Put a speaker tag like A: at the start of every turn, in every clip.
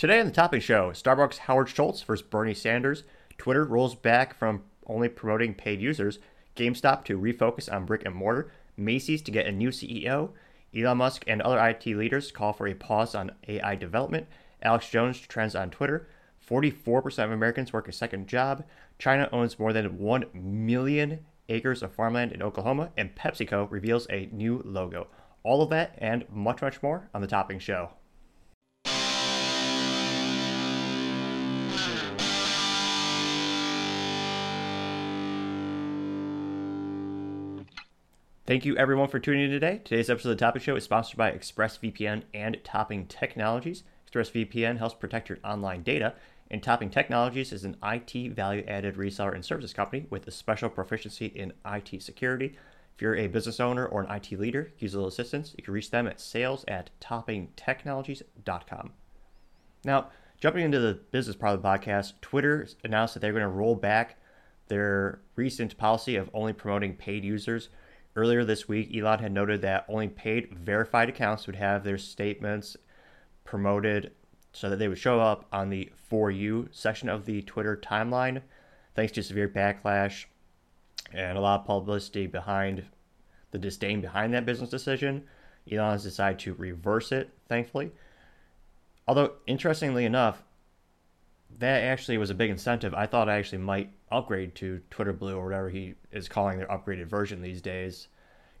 A: Today on the Topping Show, Starbucks Howard Schultz versus Bernie Sanders, Twitter rolls back from only promoting paid users, GameStop to refocus on brick and mortar, Macy's to get a new CEO, Elon Musk and other IT leaders call for a pause on AI development, Alex Jones trends on Twitter, 44% of Americans work a second job, China owns more than 1 million acres of farmland in Oklahoma, and PepsiCo reveals a new logo. All of that and much, much more on the Topping Show. Thank you everyone for tuning in today. Today's episode of the Topping Show is sponsored by ExpressVPN and Topping Technologies. ExpressVPN helps protect your online data, and Topping Technologies is an IT value added reseller and services company with a special proficiency in IT security. If you're a business owner or an IT leader, use a little assistance, you can reach them at sales at toppingtechnologies.com. Now, jumping into the business part of the podcast, Twitter announced that they're going to roll back their recent policy of only promoting paid users Earlier this week, Elon had noted that only paid verified accounts would have their statements promoted so that they would show up on the For You section of the Twitter timeline. Thanks to severe backlash and a lot of publicity behind the disdain behind that business decision, Elon has decided to reverse it, thankfully. Although, interestingly enough, that actually was a big incentive. I thought I actually might upgrade to Twitter Blue or whatever he is calling their upgraded version these days.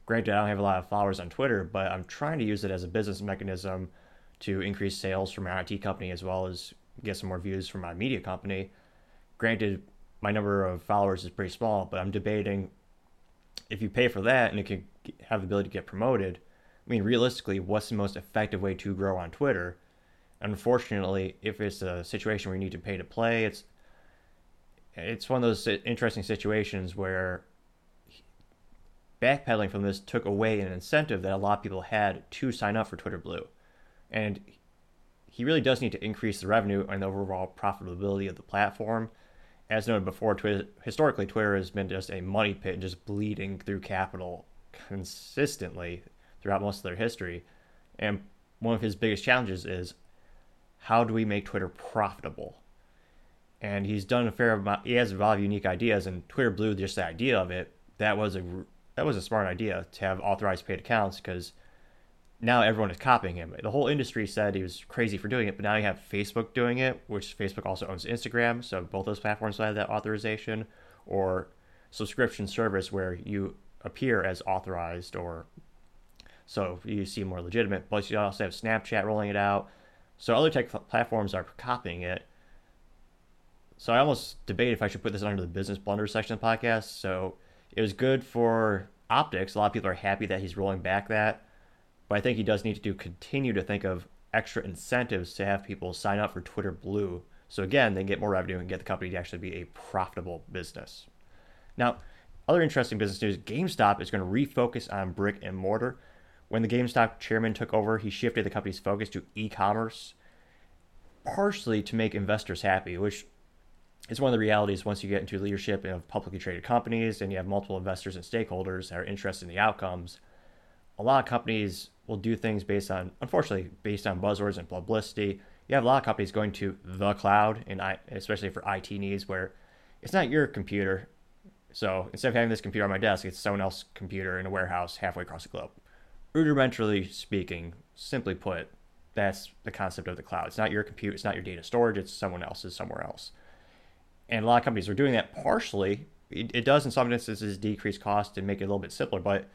A: Granted, I don't have a lot of followers on Twitter, but I'm trying to use it as a business mechanism to increase sales for my IT company as well as get some more views from my media company. Granted, my number of followers is pretty small, but I'm debating if you pay for that and it can have the ability to get promoted. I mean, realistically, what's the most effective way to grow on Twitter? Unfortunately, if it's a situation where you need to pay to play, it's it's one of those interesting situations where backpedaling from this took away an incentive that a lot of people had to sign up for Twitter Blue. And he really does need to increase the revenue and the overall profitability of the platform. As noted before, Twitter, historically, Twitter has been just a money pit, just bleeding through capital consistently throughout most of their history. And one of his biggest challenges is how do we make Twitter profitable? And he's done a fair amount. He has a lot of unique ideas, and Twitter Blue, just the idea of it, that was a that was a smart idea to have authorized paid accounts because now everyone is copying him. The whole industry said he was crazy for doing it, but now you have Facebook doing it, which Facebook also owns Instagram, so both those platforms have that authorization, or subscription service where you appear as authorized or so you seem more legitimate. Plus, you also have Snapchat rolling it out. So other tech platforms are copying it. So I almost debate if I should put this under the business blunder section of the podcast. So it was good for optics. A lot of people are happy that he's rolling back that. But I think he does need to do, continue to think of extra incentives to have people sign up for Twitter Blue. So again, they get more revenue and get the company to actually be a profitable business. Now, other interesting business news GameStop is going to refocus on brick and mortar. When the GameStop chairman took over, he shifted the company's focus to e commerce, partially to make investors happy, which is one of the realities once you get into leadership of publicly traded companies and you have multiple investors and stakeholders that are interested in the outcomes. A lot of companies will do things based on, unfortunately, based on buzzwords and publicity. You have a lot of companies going to the cloud, and especially for IT needs, where it's not your computer. So instead of having this computer on my desk, it's someone else's computer in a warehouse halfway across the globe rudimentarily speaking, simply put, that's the concept of the cloud. It's not your compute, it's not your data storage, it's someone else's somewhere else. And a lot of companies are doing that partially. It, it does in some instances decrease cost and make it a little bit simpler, but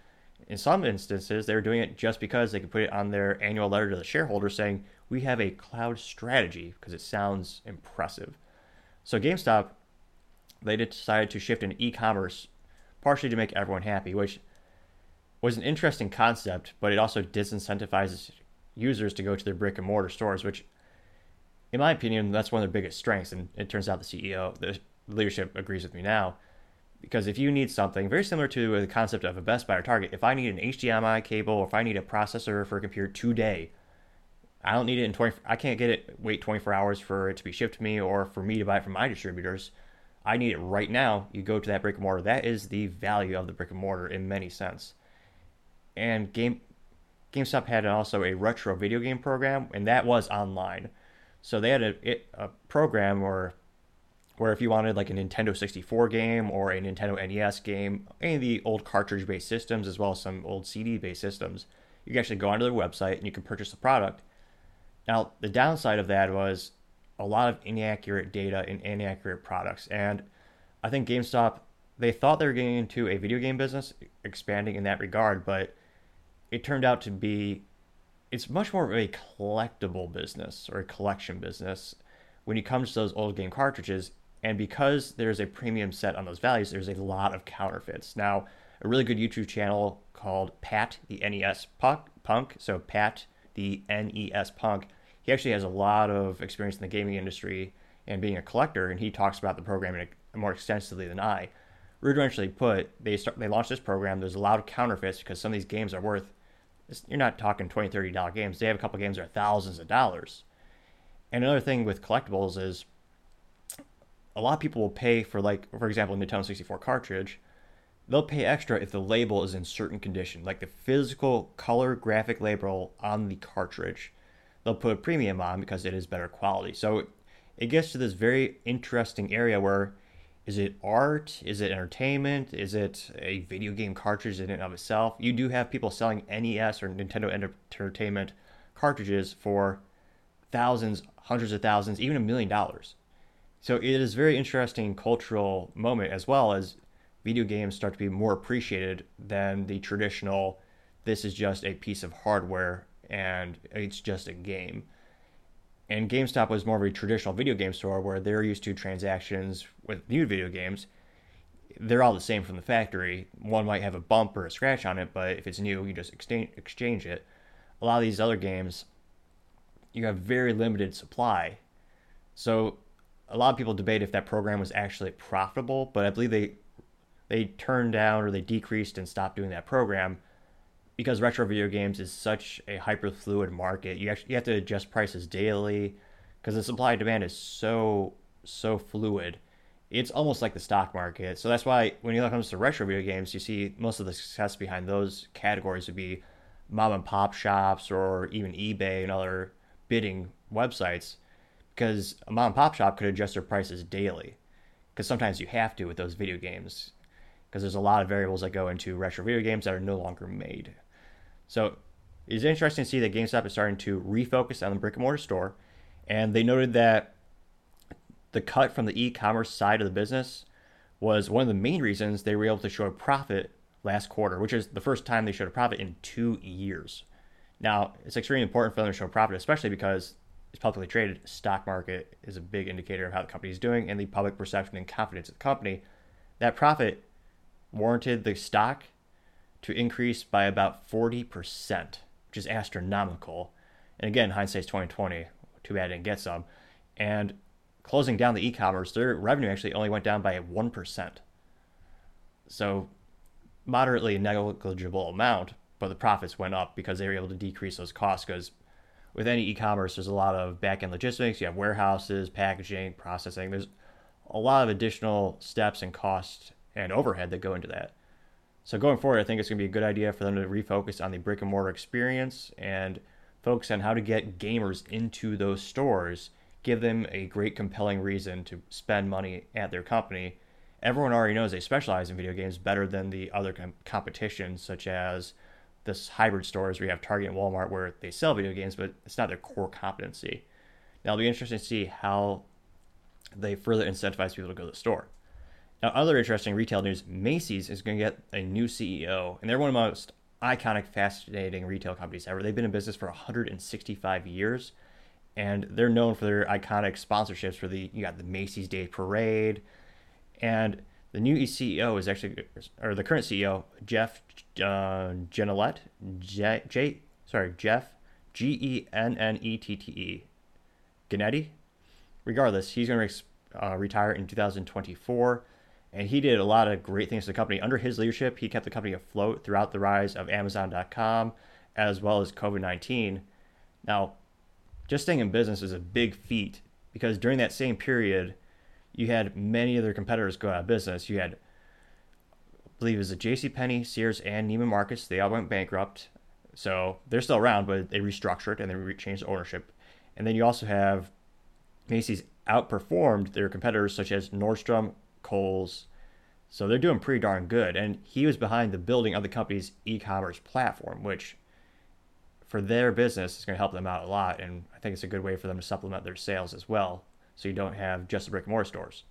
A: in some instances they're doing it just because they can put it on their annual letter to the shareholders saying we have a cloud strategy because it sounds impressive. So GameStop, they decided to shift into e-commerce partially to make everyone happy, which was an interesting concept, but it also disincentivizes users to go to their brick and mortar stores, which, in my opinion, that's one of their biggest strengths. And it turns out the CEO, the leadership agrees with me now. Because if you need something very similar to the concept of a Best Buy or Target, if I need an HDMI cable or if I need a processor for a computer today, I don't need it in 20 I can't get it wait 24 hours for it to be shipped to me or for me to buy it from my distributors. I need it right now. You go to that brick and mortar. That is the value of the brick and mortar in many sense and Game GameStop had also a retro video game program, and that was online. So they had a, a program where, where if you wanted like a Nintendo 64 game or a Nintendo NES game, any of the old cartridge based systems, as well as some old CD based systems, you can actually go onto their website and you can purchase the product. Now, the downside of that was a lot of inaccurate data and inaccurate products. And I think GameStop, they thought they were getting into a video game business, expanding in that regard, but it turned out to be it's much more of a collectible business or a collection business when it comes to those old game cartridges. And because there's a premium set on those values, there's a lot of counterfeits. Now, a really good YouTube channel called Pat the NES Punk, so Pat the NES Punk, he actually has a lot of experience in the gaming industry and being a collector, and he talks about the program more extensively than I. Rudimentally put, they start they launched this program. There's a lot of counterfeits because some of these games are worth you're not talking 20 30 dollar games. They have a couple games that are thousands of dollars. And another thing with collectibles is a lot of people will pay for like for example a nintendo 64 cartridge. They'll pay extra if the label is in certain condition like the physical color graphic label on the cartridge. They'll put a premium on because it is better quality. So it gets to this very interesting area where is it art? Is it entertainment? Is it a video game cartridge in and of itself? You do have people selling NES or Nintendo Entertainment cartridges for thousands, hundreds of thousands, even a million dollars. So it is a very interesting cultural moment as well as video games start to be more appreciated than the traditional this is just a piece of hardware and it's just a game and GameStop was more of a traditional video game store where they're used to transactions with new video games. They're all the same from the factory. One might have a bump or a scratch on it, but if it's new, you just exchange, it. A lot of these other games, you have very limited supply. So a lot of people debate if that program was actually profitable, but I believe they they turned down or they decreased and stopped doing that program because retro video games is such a hyper fluid market, you actually you have to adjust prices daily because the supply and demand is so so fluid. It's almost like the stock market. So that's why when it comes to retro video games, you see most of the success behind those categories would be mom and pop shops or even eBay and other bidding websites because a mom and pop shop could adjust their prices daily because sometimes you have to with those video games because there's a lot of variables that go into retro video games that are no longer made. So it's interesting to see that GameStop is starting to refocus on the brick and mortar store. And they noted that the cut from the e commerce side of the business was one of the main reasons they were able to show a profit last quarter, which is the first time they showed a profit in two years. Now, it's extremely important for them to show profit, especially because it's publicly traded. Stock market is a big indicator of how the company is doing and the public perception and confidence of the company. That profit warranted the stock to increase by about 40%, which is astronomical. And again, hindsight's 2020. Too bad I didn't get some. And closing down the e-commerce, their revenue actually only went down by 1%. So moderately negligible amount, but the profits went up because they were able to decrease those costs because with any e-commerce there's a lot of back-end logistics, you have warehouses, packaging, processing. There's a lot of additional steps and costs and overhead that go into that. So going forward, I think it's going to be a good idea for them to refocus on the brick and mortar experience and focus on how to get gamers into those stores, give them a great compelling reason to spend money at their company. Everyone already knows they specialize in video games better than the other com- competition, such as this hybrid stores where you have Target and Walmart where they sell video games, but it's not their core competency. Now it'll be interesting to see how they further incentivize people to go to the store. Now, other interesting retail news Macy's is going to get a new CEO, and they're one of the most iconic, fascinating retail companies ever. They've been in business for 165 years, and they're known for their iconic sponsorships for the, you got the Macy's Day Parade, and the new CEO is actually, or the current CEO, Jeff uh, Gennette, J, J, sorry, Jeff, G E N N E T T E, Gennette. Regardless, he's going to uh, retire in 2024 and he did a lot of great things to the company. Under his leadership, he kept the company afloat throughout the rise of Amazon.com as well as COVID 19. Now, just staying in business is a big feat because during that same period, you had many other competitors go out of business. You had, I believe it was J.C. Penney, Sears, and Neiman Marcus. They all went bankrupt. So they're still around, but they restructured and they changed ownership. And then you also have Macy's outperformed their competitors such as Nordstrom, Kohl's. So they're doing pretty darn good. And he was behind the building of the company's e commerce platform, which for their business is going to help them out a lot. And I think it's a good way for them to supplement their sales as well. So you don't have just the brick and mortar stores.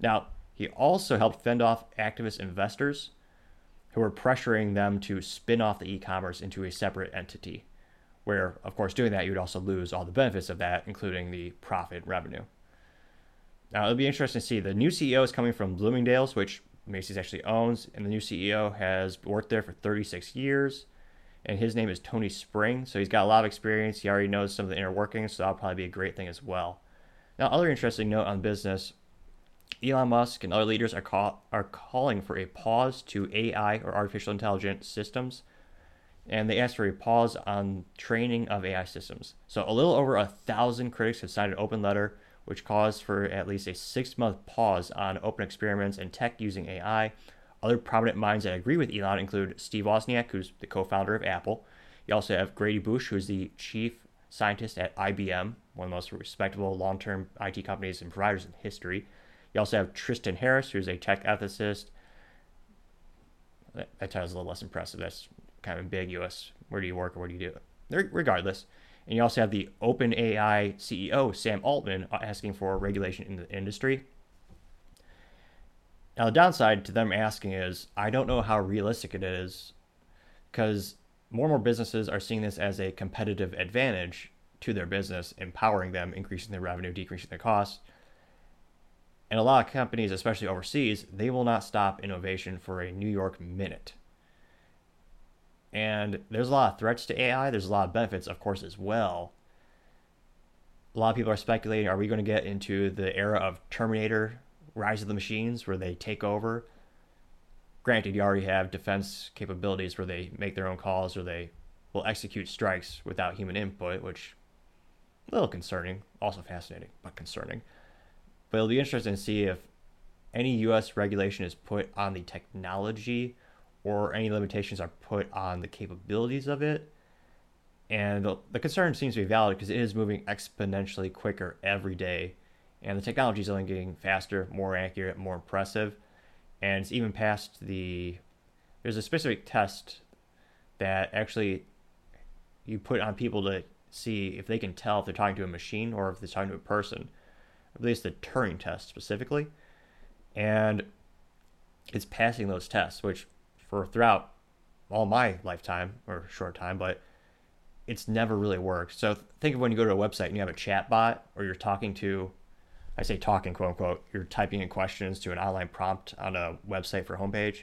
A: Now, he also helped fend off activist investors who were pressuring them to spin off the e commerce into a separate entity, where, of course, doing that, you would also lose all the benefits of that, including the profit revenue. Now, it'll be interesting to see. The new CEO is coming from Bloomingdale's, which Macy's actually owns, and the new CEO has worked there for 36 years. And his name is Tony Spring, so he's got a lot of experience. He already knows some of the inner workings, so that'll probably be a great thing as well. Now, other interesting note on business Elon Musk and other leaders are, call, are calling for a pause to AI or artificial intelligence systems, and they asked for a pause on training of AI systems. So, a little over a thousand critics have signed an open letter, which caused for at least a six month pause on open experiments and tech using AI. Other prominent minds that agree with Elon include Steve Wozniak, who's the co founder of Apple. You also have Grady Booch, who's the chief scientist at IBM, one of the most respectable long term IT companies and providers in history. You also have Tristan Harris, who's a tech ethicist. That, title's a little less impressive. That's kind of ambiguous. Where do you work or what do you do? Regardless. And you also have the OpenAI CEO, Sam Altman, asking for regulation in the industry. Now, the downside to them asking is I don't know how realistic it is because more and more businesses are seeing this as a competitive advantage to their business, empowering them, increasing their revenue, decreasing their costs. And a lot of companies, especially overseas, they will not stop innovation for a New York minute. And there's a lot of threats to AI. There's a lot of benefits, of course, as well. A lot of people are speculating are we going to get into the era of Terminator, Rise of the Machines, where they take over? Granted, you already have defense capabilities where they make their own calls or they will execute strikes without human input, which a little concerning, also fascinating, but concerning. But it'll be interesting to see if any U.S. regulation is put on the technology or any limitations are put on the capabilities of it. And the, the concern seems to be valid because it is moving exponentially quicker every day. And the technology is only getting faster, more accurate, more impressive. And it's even past the. There's a specific test that actually you put on people to see if they can tell if they're talking to a machine or if they're talking to a person at least the Turing test specifically, and it's passing those tests, which for throughout all my lifetime or short time, but it's never really worked. So think of when you go to a website and you have a chat bot or you're talking to, I say talking quote unquote, you're typing in questions to an online prompt on a website for a homepage.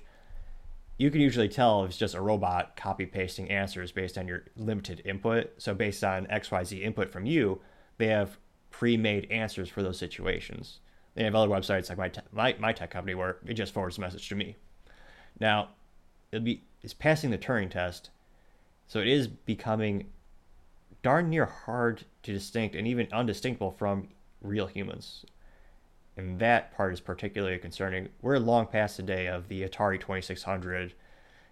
A: You can usually tell if it's just a robot copy pasting answers based on your limited input. So based on XYZ input from you, they have pre-made answers for those situations. They have other websites like my, te- my, my tech company where it just forwards the message to me. Now, it'll be it's passing the Turing test, so it is becoming darn near hard to distinct and even undistinguishable from real humans. And that part is particularly concerning. We're long past the day of the Atari 2600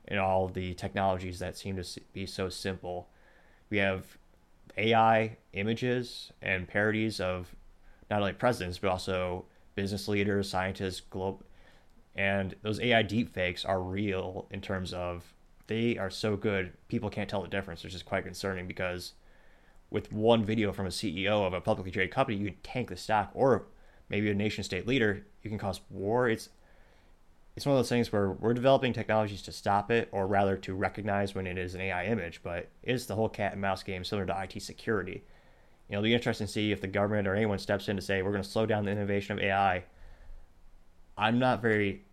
A: and all the technologies that seem to be so simple. We have AI images and parodies of not only presidents but also business leaders, scientists, globe, and those AI deepfakes are real in terms of they are so good people can't tell the difference, which is quite concerning because with one video from a CEO of a publicly traded company, you can tank the stock, or maybe a nation state leader, you can cause war. It's it's one of those things where we're developing technologies to stop it, or rather to recognize when it is an AI image. But it's the whole cat and mouse game, similar to IT security. You know, it'll be interesting to see if the government or anyone steps in to say we're going to slow down the innovation of AI. I'm not very,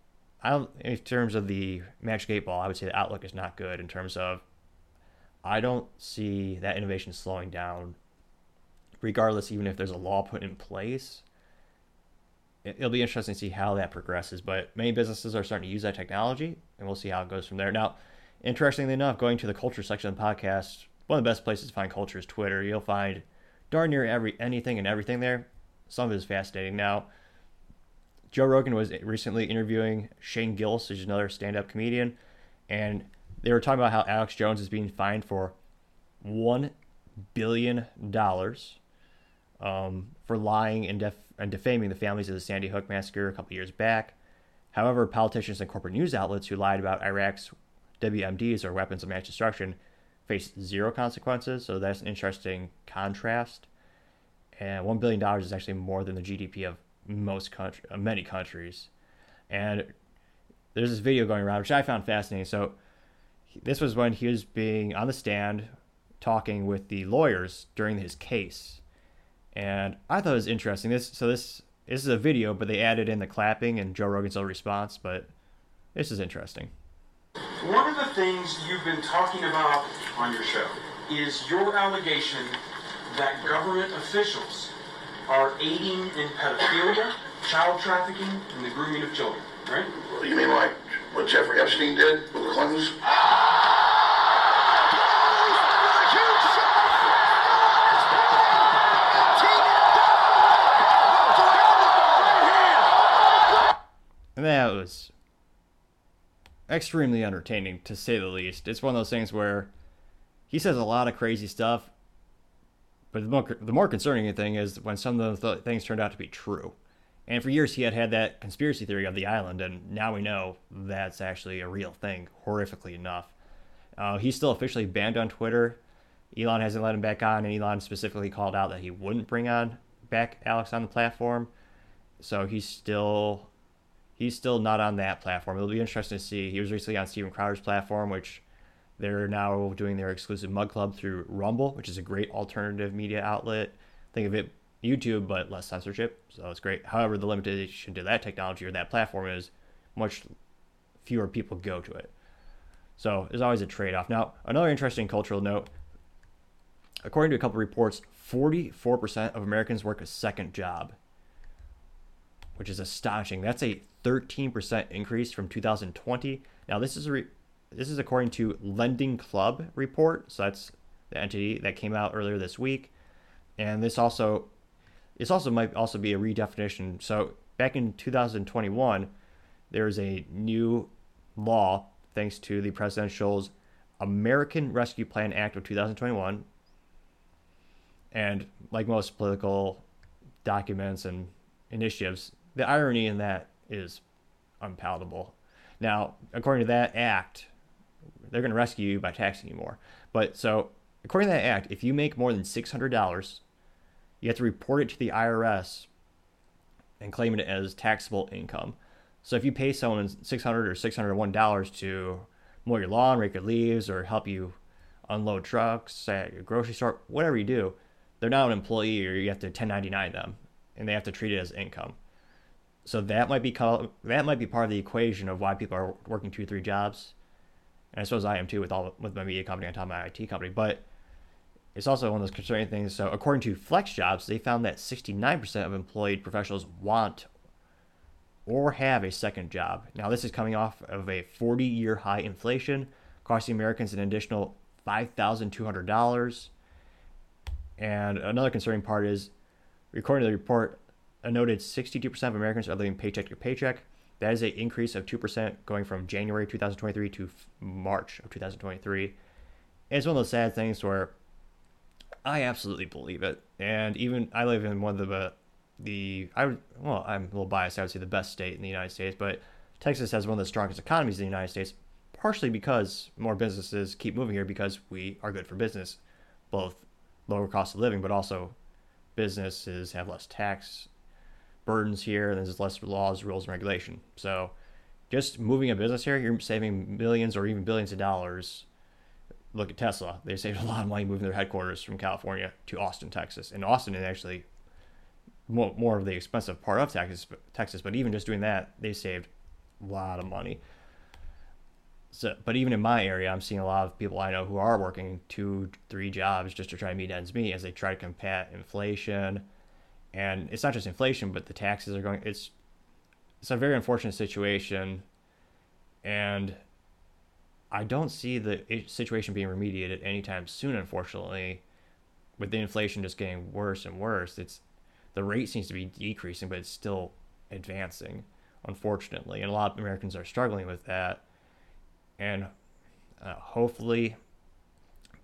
A: I don't in terms of the magic eight ball. I would say the outlook is not good in terms of. I don't see that innovation slowing down, regardless, even if there's a law put in place it'll be interesting to see how that progresses. But many businesses are starting to use that technology, and we'll see how it goes from there. Now, interestingly enough, going to the culture section of the podcast, one of the best places to find culture is Twitter. You'll find darn near every anything and everything there. Some of it is fascinating. Now, Joe Rogan was recently interviewing Shane Gillis, who's another stand-up comedian, and they were talking about how Alex Jones is being fined for one billion dollars um, for lying and, def- and defaming the families of the Sandy Hook massacre a couple years back. However, politicians and corporate news outlets who lied about Iraq's WMDs or weapons of mass destruction face zero consequences. So that's an interesting contrast. And one billion dollars is actually more than the GDP of most country, uh, many countries. And there's this video going around which I found fascinating. So this was when he was being on the stand talking with the lawyers during his case. And I thought it was interesting. This so this this is a video, but they added in the clapping and Joe Rogan's little response, but this is interesting.
B: One of the things you've been talking about on your show is your allegation that government officials are aiding in pedophilia, child trafficking, and the grooming of children, right?
C: You mean like what Jeffrey Epstein did with the Clintons?
A: And that was extremely entertaining to say the least. It's one of those things where he says a lot of crazy stuff, but the more, the more concerning thing is when some of the things turned out to be true. And for years he had had that conspiracy theory of the island, and now we know that's actually a real thing, horrifically enough. Uh, he's still officially banned on Twitter. Elon hasn't let him back on, and Elon specifically called out that he wouldn't bring on back Alex on the platform. So he's still he's still not on that platform. It'll be interesting to see. He was recently on Steven Crowder's platform, which they're now doing their exclusive mug club through Rumble, which is a great alternative media outlet. Think of it YouTube, but less censorship. So it's great. However, the limitation to that technology or that platform is much fewer people go to it. So there's always a trade off. Now, another interesting cultural note according to a couple reports, 44% of Americans work a second job, which is astonishing. That's a 13% increase from 2020. Now, this is a re- this is according to Lending Club report. So that's the entity that came out earlier this week, and this also this also might also be a redefinition. So back in 2021, there was a new law thanks to the presidential's American Rescue Plan Act of 2021. And like most political documents and initiatives, the irony in that is unpalatable. Now, according to that act, they're going to rescue you by taxing you more. But so, according to that act, if you make more than $600, you have to report it to the IRS and claim it as taxable income. So if you pay someone $600 or $601 to mow your lawn, rake your leaves, or help you unload trucks at your grocery store, whatever you do, they're not an employee or you have to 1099 them and they have to treat it as income. So that might be called, that might be part of the equation of why people are working two, three jobs. And I suppose I am too with all with my media company on top of my IT company. But it's also one of those concerning things. So according to FlexJobs, they found that 69% of employed professionals want or have a second job. Now this is coming off of a 40-year high inflation, costing Americans an additional $5,200. And another concerning part is, according to the report, a noted 62% of Americans are living paycheck to paycheck. That is an increase of 2% going from January 2023 to March of 2023. And it's one of those sad things where I absolutely believe it. And even I live in one of the, the I well, I'm a little biased. I would say the best state in the United States, but Texas has one of the strongest economies in the United States, partially because more businesses keep moving here because we are good for business, both lower cost of living, but also businesses have less tax burdens here, and there's less laws, rules, and regulation. So, just moving a business here, you're saving millions or even billions of dollars. Look at Tesla; they saved a lot of money moving their headquarters from California to Austin, Texas. And Austin is actually more, more of the expensive part of Texas, Texas. But even just doing that, they saved a lot of money. So, but even in my area, I'm seeing a lot of people I know who are working two, three jobs just to try to meet ends meet as they try to combat inflation. And it's not just inflation, but the taxes are going. It's it's a very unfortunate situation, and I don't see the situation being remediated anytime soon. Unfortunately, with the inflation just getting worse and worse, it's the rate seems to be decreasing, but it's still advancing. Unfortunately, and a lot of Americans are struggling with that and uh, hopefully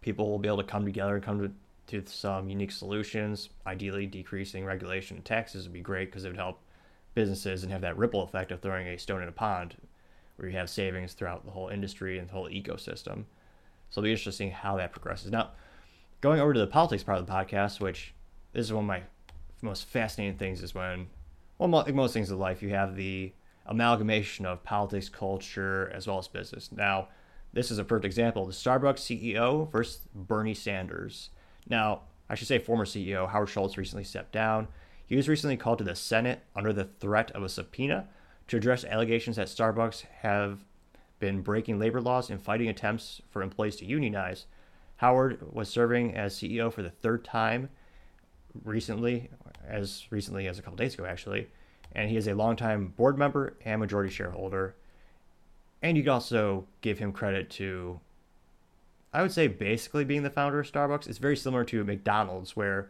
A: people will be able to come together and come to to some unique solutions. Ideally, decreasing regulation and taxes would be great because it would help businesses and have that ripple effect of throwing a stone in a pond where you have savings throughout the whole industry and the whole ecosystem. So it'll be interesting how that progresses. Now, going over to the politics part of the podcast, which this is one of my most fascinating things, is when, well, most things in life, you have the amalgamation of politics, culture, as well as business. Now, this is a perfect example. The Starbucks CEO versus Bernie Sanders. Now, I should say former CEO Howard Schultz recently stepped down. He was recently called to the Senate under the threat of a subpoena to address allegations that Starbucks have been breaking labor laws and fighting attempts for employees to unionize. Howard was serving as CEO for the third time recently, as recently as a couple days ago, actually, and he is a longtime board member and majority shareholder. And you could also give him credit to, I would say, basically being the founder of Starbucks. It's very similar to McDonald's, where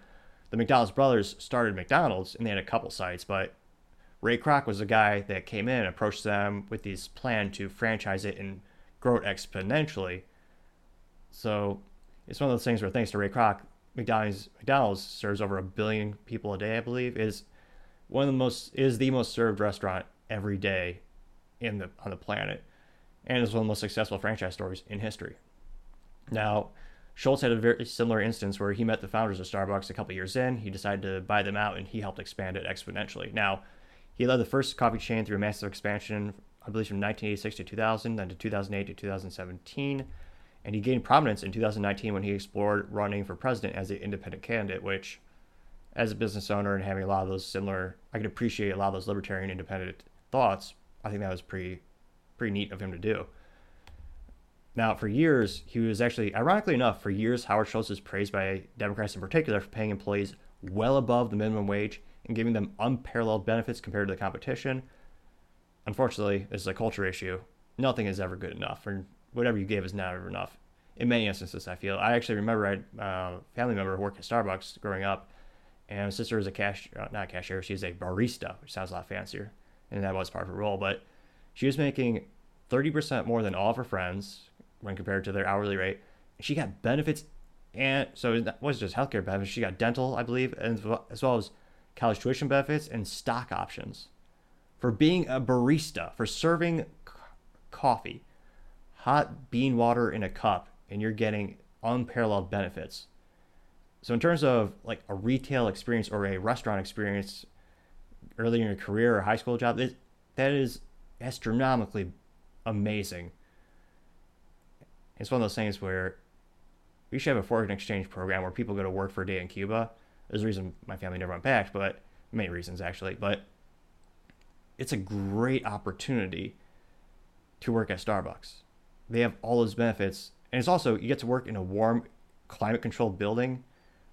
A: the McDonald's brothers started McDonald's and they had a couple sites, but Ray Kroc was the guy that came in and approached them with this plan to franchise it and grow it exponentially. So it's one of those things where thanks to Ray Kroc, McDonald's McDonald's serves over a billion people a day, I believe, is one of the most is the most served restaurant every day in the on the planet, and is one of the most successful franchise stories in history. Now, Schultz had a very similar instance where he met the founders of Starbucks a couple years in. He decided to buy them out, and he helped expand it exponentially. Now, he led the first coffee chain through a massive expansion, I believe from 1986 to 2000, then to 2008 to 2017. And he gained prominence in 2019 when he explored running for president as an independent candidate, which, as a business owner and having a lot of those similar, I could appreciate a lot of those libertarian independent thoughts. I think that was pretty, pretty neat of him to do. Now, for years, he was actually, ironically enough, for years, Howard Schultz was praised by Democrats in particular for paying employees well above the minimum wage and giving them unparalleled benefits compared to the competition. Unfortunately, this is a culture issue. Nothing is ever good enough, or whatever you give is never enough. In many instances, I feel. I actually remember I had a uh, family member who worked at Starbucks growing up, and my sister was a cash, uh, not a cashier, she's a barista, which sounds a lot fancier, and that was part of her role. But she was making 30% more than all of her friends when compared to their hourly rate. She got benefits, and so it wasn't just healthcare benefits. She got dental, I believe, and as well as college tuition benefits, and stock options for being a barista, for serving coffee, hot bean water in a cup, and you're getting unparalleled benefits. So in terms of like a retail experience or a restaurant experience early in your career or high school job, that is astronomically amazing. It's one of those things where we should have a foreign exchange program where people go to work for a day in Cuba there's a reason my family never went back, but many reasons actually. But it's a great opportunity to work at Starbucks. They have all those benefits, and it's also you get to work in a warm, climate-controlled building,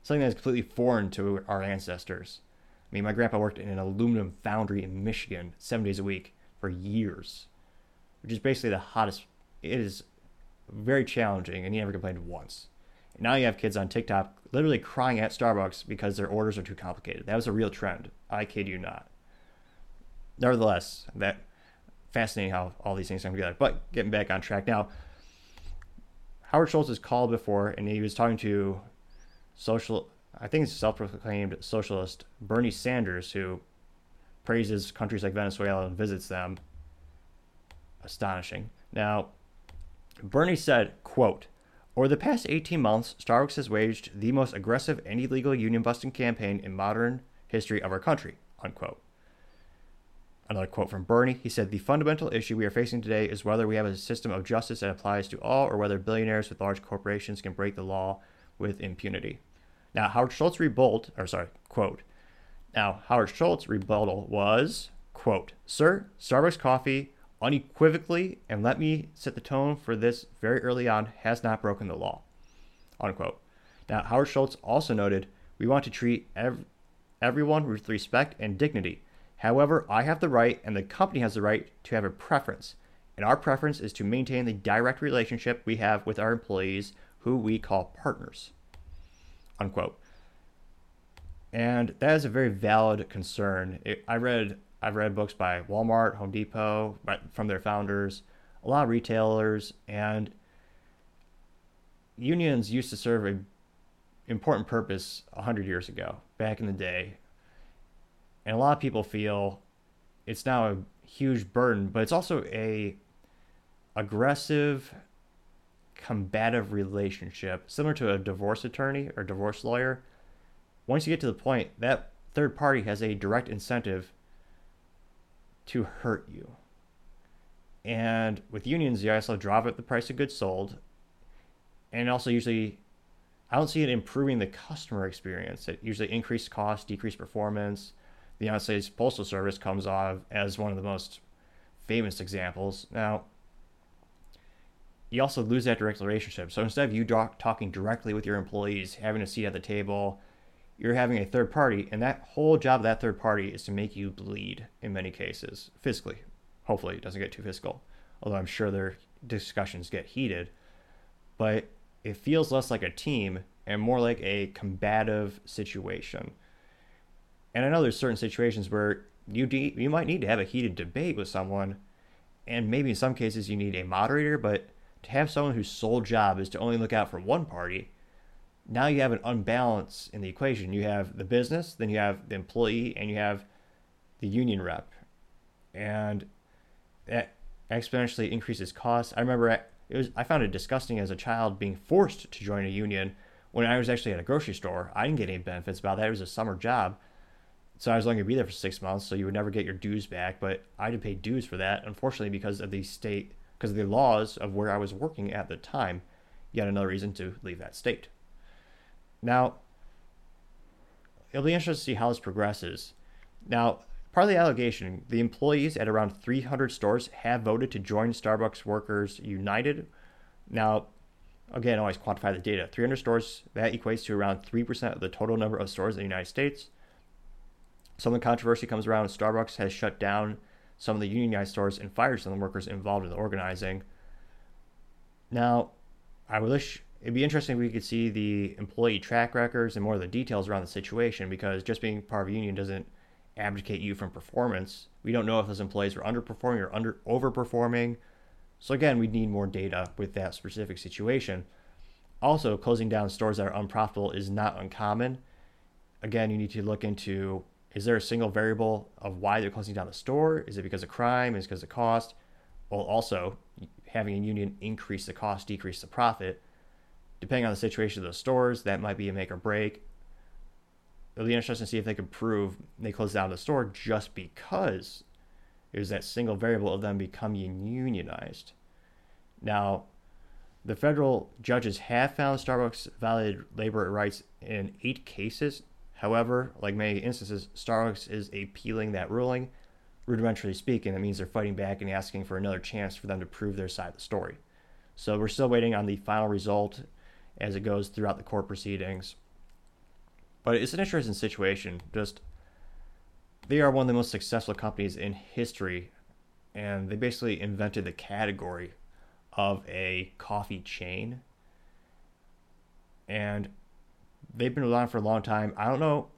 A: something that's completely foreign to our ancestors. I mean, my grandpa worked in an aluminum foundry in Michigan seven days a week for years, which is basically the hottest. It is very challenging, and he never complained once. And now you have kids on TikTok literally crying at Starbucks because their orders are too complicated. That was a real trend. I kid you not. Nevertheless, that fascinating how all these things come together. But getting back on track now, Howard Schultz has called before, and he was talking to social, I think it's self-proclaimed socialist Bernie Sanders, who praises countries like Venezuela and visits them. Astonishing. Now, Bernie said, "quote over the past 18 months, Starbucks has waged the most aggressive and illegal union busting campaign in modern history of our country. Unquote. Another quote from Bernie. He said, The fundamental issue we are facing today is whether we have a system of justice that applies to all or whether billionaires with large corporations can break the law with impunity. Now, Howard Schultz rebuttal, or sorry, quote. Now, Howard Schultz rebuttal was, quote, Sir, Starbucks coffee unequivocally, and let me set the tone for this very early on, has not broken the law. Unquote. Now, Howard Schultz also noted, we want to treat ev- everyone with respect and dignity. However, I have the right and the company has the right to have a preference. And our preference is to maintain the direct relationship we have with our employees, who we call partners. Unquote. And that is a very valid concern. It, I read I've read books by Walmart, Home Depot, from their founders, a lot of retailers, and unions used to serve an important purpose 100 years ago, back in the day. And a lot of people feel it's now a huge burden, but it's also a aggressive combative relationship similar to a divorce attorney or divorce lawyer. Once you get to the point, that third party has a direct incentive to hurt you. And with unions, you also drop up the price of goods sold. And also, usually, I don't see it improving the customer experience. It usually increased cost, decreased performance. The United States Postal Service comes off as one of the most famous examples. Now, you also lose that direct relationship. So instead of you talking directly with your employees, having a seat at the table, you're having a third party, and that whole job of that third party is to make you bleed in many cases, physically. Hopefully, it doesn't get too physical, although I'm sure their discussions get heated. But it feels less like a team and more like a combative situation. And I know there's certain situations where you de- you might need to have a heated debate with someone, and maybe in some cases you need a moderator, but to have someone whose sole job is to only look out for one party, now you have an unbalance in the equation. You have the business, then you have the employee, and you have the union rep. And that exponentially increases costs. I remember it was I found it disgusting as a child being forced to join a union when I was actually at a grocery store. I didn't get any benefits about that. It was a summer job. So I was only going to be there for six months, so you would never get your dues back. But I had to pay dues for that, unfortunately, because of the state because of the laws of where I was working at the time. Yet another reason to leave that state. Now, it'll be interesting to see how this progresses. Now, part of the allegation, the employees at around 300 stores have voted to join Starbucks Workers United. Now, again, always quantify the data. 300 stores, that equates to around 3% of the total number of stores in the United States. Some of the controversy comes around Starbucks has shut down some of the unionized stores and fired some of the workers involved in the organizing. Now, I wish it'd be interesting if we could see the employee track records and more of the details around the situation because just being part of a union doesn't abdicate you from performance. We don't know if those employees are underperforming or under overperforming. So again, we need more data with that specific situation. Also, closing down stores that are unprofitable is not uncommon. Again, you need to look into is there a single variable of why they're closing down the store? Is it because of crime? Is it because of cost? Well, also, having a union increase the cost, decrease the profit. Depending on the situation of the stores, that might be a make or break. It'll be interesting to see if they can prove they closed down the store just because it was that single variable of them becoming unionized. Now, the federal judges have found Starbucks violated labor rights in eight cases, However, like many instances, Starbucks is appealing that ruling. Rudimentarily speaking, that means they're fighting back and asking for another chance for them to prove their side of the story. So we're still waiting on the final result as it goes throughout the court proceedings. But it's an interesting situation. Just they are one of the most successful companies in history, and they basically invented the category of a coffee chain. And they've been around for a long time. I don't know.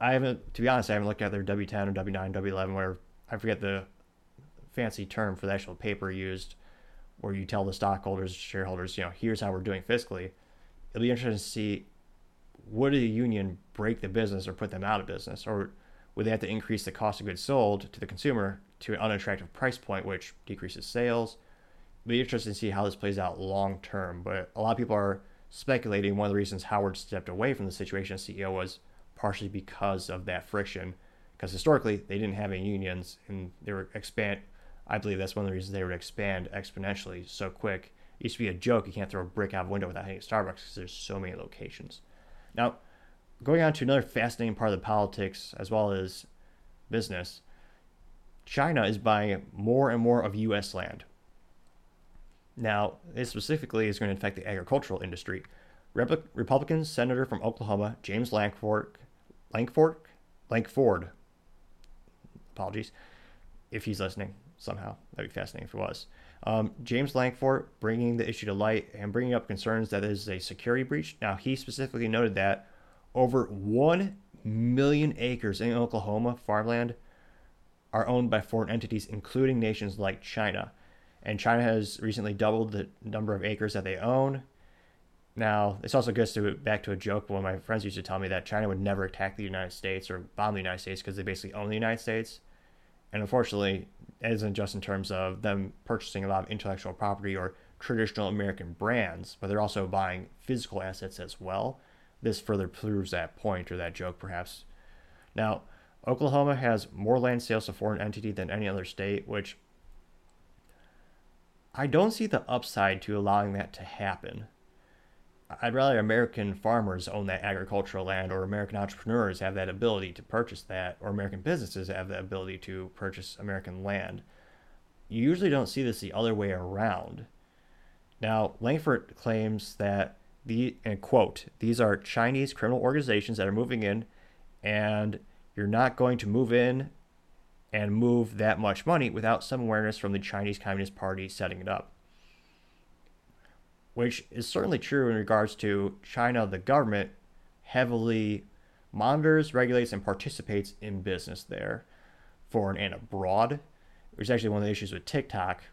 A: I haven't, to be honest, I haven't looked at their W10 or W9, W11, where I forget the fancy term for the actual paper used, where you tell the stockholders, shareholders, you know, here's how we're doing fiscally. It'll be interesting to see would a union break the business or put them out of business, or would they have to increase the cost of goods sold to the consumer to an unattractive price point, which decreases sales? It'll be interesting to see how this plays out long term. But a lot of people are speculating one of the reasons Howard stepped away from the situation as CEO was partially because of that friction. Because historically, they didn't have any unions and they were expand. I believe that's one of the reasons they would expand exponentially so quick. It used to be a joke. You can't throw a brick out of a window without hitting Starbucks because there's so many locations. Now, going on to another fascinating part of the politics as well as business, China is buying more and more of U.S. land. Now, this specifically is going to affect the agricultural industry. Rep- Republican Senator from Oklahoma, James Lankford, Lankford, Lankford, apologies, if he's listening somehow. That'd be fascinating if it was. Um, James Lankford bringing the issue to light and bringing up concerns that is a security breach. Now, he specifically noted that over 1 million acres in Oklahoma farmland are owned by foreign entities, including nations like China and China has recently doubled the number of acres that they own. Now, this also goes to back to a joke. One of my friends used to tell me that China would never attack the United States or bomb the United States because they basically own the United States. And unfortunately, isn't just in terms of them purchasing a lot of intellectual property or traditional American brands, but they're also buying physical assets as well. This further proves that point or that joke, perhaps. Now, Oklahoma has more land sales to foreign entity than any other state, which I don't see the upside to allowing that to happen. I'd rather American farmers own that agricultural land or American entrepreneurs have that ability to purchase that or American businesses have that ability to purchase American land. You usually don't see this the other way around. Now, Lankford claims that the and quote, these are Chinese criminal organizations that are moving in and you're not going to move in and move that much money without some awareness from the Chinese Communist Party setting it up. Which is certainly true in regards to China, the government heavily monitors, regulates, and participates in business there, foreign and abroad. Which is actually one of the issues with TikTok.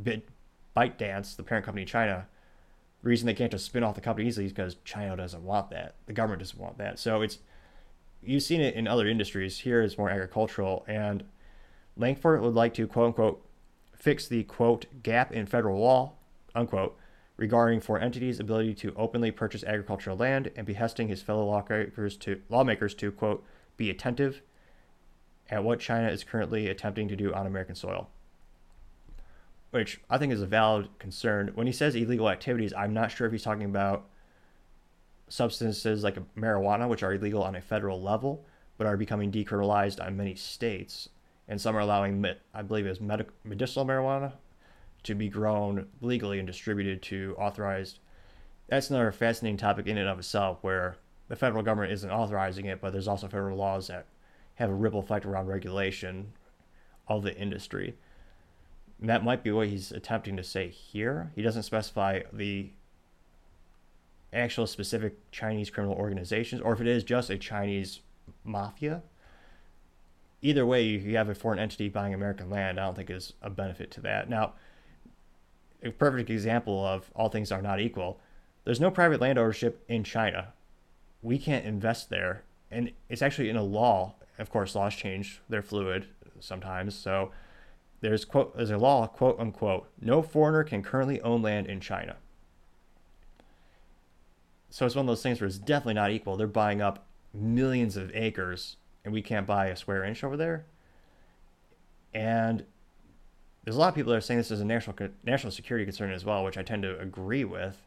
A: Bit ByteDance, the parent company in China, the reason they can't just spin off the company easily is because China doesn't want that. The government doesn't want that. So it's you've seen it in other industries. Here it's more agricultural, and Lankford would like to quote unquote fix the quote gap in federal law unquote regarding for entities' ability to openly purchase agricultural land and behesting his fellow lawmakers to lawmakers to quote be attentive at what China is currently attempting to do on American soil. Which I think is a valid concern. When he says illegal activities, I'm not sure if he's talking about substances like marijuana, which are illegal on a federal level, but are becoming decriminalized on many states. And some are allowing, I believe, is medicinal marijuana to be grown legally and distributed to authorized. That's another fascinating topic in and of itself, where the federal government isn't authorizing it, but there's also federal laws that have a ripple effect around regulation of the industry. And that might be what he's attempting to say here. He doesn't specify the actual specific Chinese criminal organizations, or if it is just a Chinese mafia. Either way, you have a foreign entity buying American land. I don't think is a benefit to that. Now, a perfect example of all things are not equal. There's no private land ownership in China. We can't invest there, and it's actually in a law. Of course, laws change; they're fluid sometimes. So there's quote there's a law quote unquote no foreigner can currently own land in China. So it's one of those things where it's definitely not equal. They're buying up millions of acres, and we can't buy a square inch over there. And there's a lot of people that are saying this is a national national security concern as well, which I tend to agree with.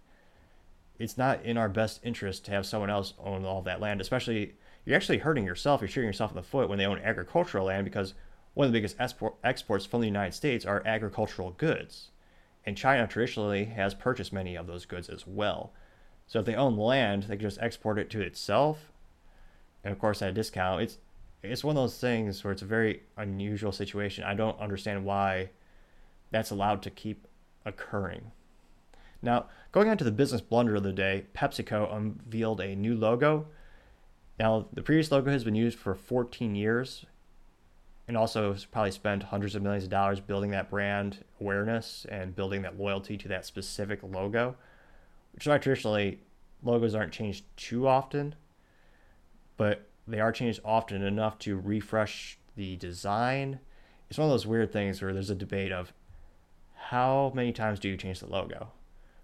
A: It's not in our best interest to have someone else own all that land, especially you're actually hurting yourself. You're shooting yourself in the foot when they own agricultural land because one of the biggest export, exports from the United States are agricultural goods. And China traditionally has purchased many of those goods as well. So if they own land, they can just export it to itself, and of course at a discount. It's it's one of those things where it's a very unusual situation. I don't understand why that's allowed to keep occurring. Now, going on to the business blunder of the day, PepsiCo unveiled a new logo. Now, the previous logo has been used for 14 years and also probably spent hundreds of millions of dollars building that brand awareness and building that loyalty to that specific logo which is why traditionally logos aren't changed too often, but they are changed often enough to refresh the design. It's one of those weird things where there's a debate of how many times do you change the logo?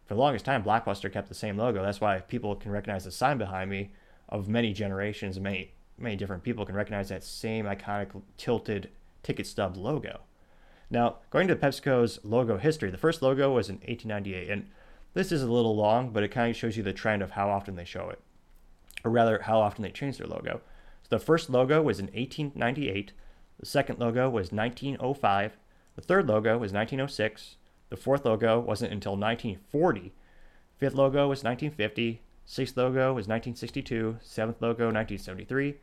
A: For the longest time, Blockbuster kept the same logo. That's why people can recognize the sign behind me of many generations, many many different people can recognize that same iconic tilted ticket stub logo. Now, going to PepsiCo's logo history, the first logo was in 1898, and this is a little long, but it kind of shows you the trend of how often they show it, or rather, how often they change their logo. So the first logo was in 1898, the second logo was 1905, the third logo was 1906, the fourth logo wasn't until 1940, fifth logo was 1950, sixth logo was 1962, seventh logo 1973,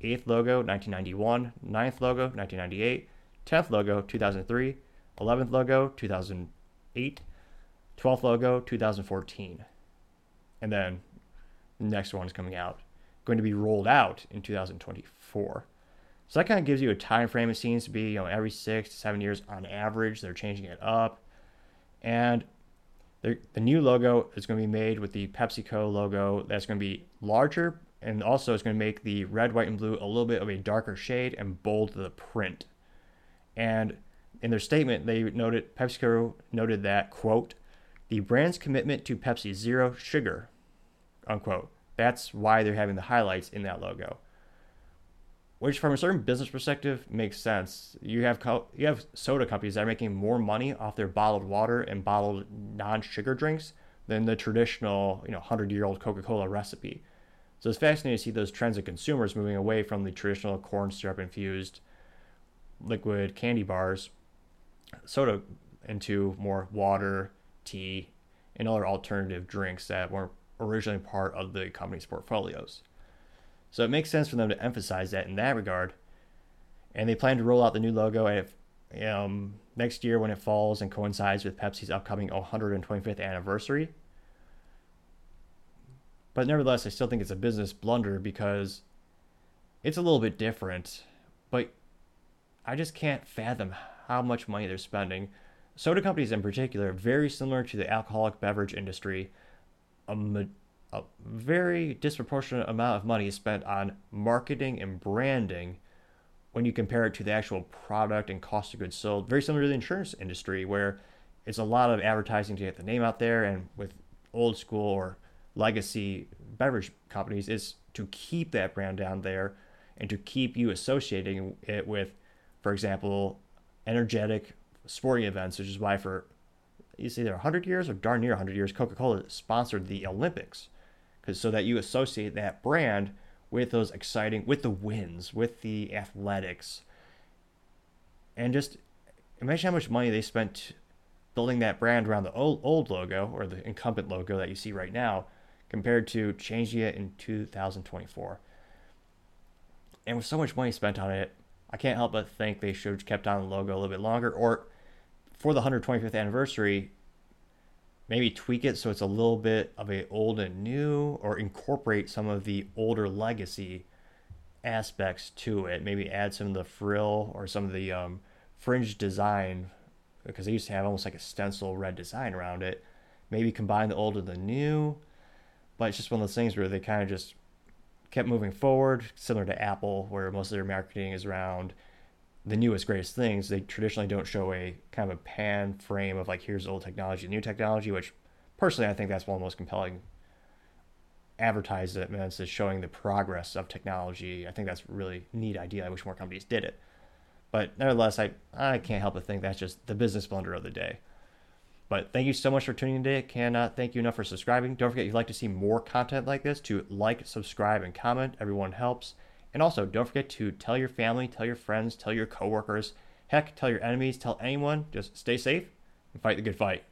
A: eighth logo 1991, ninth logo 1998, tenth logo 2003, eleventh logo 2008, 12th logo 2014 and then the next one is coming out going to be rolled out in 2024 so that kind of gives you a time frame it seems to be you know every six to seven years on average they're changing it up and The, new logo is going to be made with the PepsiCo logo that's going to be larger and also it's going to make the red, white, and blue a little bit of a darker shade and bold the print. And in their statement, they noted PepsiCo noted that quote the brand's commitment to Pepsi Zero Sugar, unquote. That's why they're having the highlights in that logo. Which, from a certain business perspective, makes sense. You have co- you have soda companies that are making more money off their bottled water and bottled non-sugar drinks than the traditional, you know, hundred-year-old Coca-Cola recipe. So it's fascinating to see those trends of consumers moving away from the traditional corn syrup infused liquid candy bars, soda, into more water, tea, and other alternative drinks that weren't originally part of the company's portfolios. So it makes sense for them to emphasize that in that regard. And they plan to roll out the new logo at um, next year when it falls and coincides with Pepsi's upcoming 125th anniversary. But nevertheless, I still think it's a business blunder because it's a little bit different. But I just can't fathom how much money they're spending. Soda companies, in particular, very similar to the alcoholic beverage industry, a, a very disproportionate amount of money is spent on marketing and branding when you compare it to the actual product and cost of goods sold. Very similar to the insurance industry, where it's a lot of advertising to get the name out there, and with old school or legacy beverage companies, is to keep that brand down there and to keep you associating it with, for example, energetic sporting events, which is why for it's either 100 years or darn near 100 years, Coca Cola sponsored the Olympics. Because so that you associate that brand with those exciting, with the wins, with the athletics. And just imagine how much money they spent building that brand around the old, old logo or the incumbent logo that you see right now compared to changing it in 2024. And with so much money spent on it, I can't help but think they should have kept on the logo a little bit longer or for the 125th anniversary, maybe tweak it so it's a little bit of a old and new, or incorporate some of the older legacy aspects to it. Maybe add some of the frill or some of the um, fringe design because they used to have almost like a stencil red design around it. Maybe combine the old and the new, but it's just one of those things where they kind of just kept moving forward, similar to Apple, where most of their marketing is around the newest greatest things they traditionally don't show a kind of a pan frame of like here's old technology new technology which personally i think that's one of the most compelling advertisements is showing the progress of technology i think that's a really neat idea i wish more companies did it but nevertheless i, I can't help but think that's just the business blunder of the day but thank you so much for tuning in today. Cannot uh, thank you enough for subscribing. Don't forget, if you'd like to see more content like this, to like, subscribe, and comment. Everyone helps. And also, don't forget to tell your family, tell your friends, tell your coworkers, heck, tell your enemies, tell anyone. Just stay safe and fight the good fight.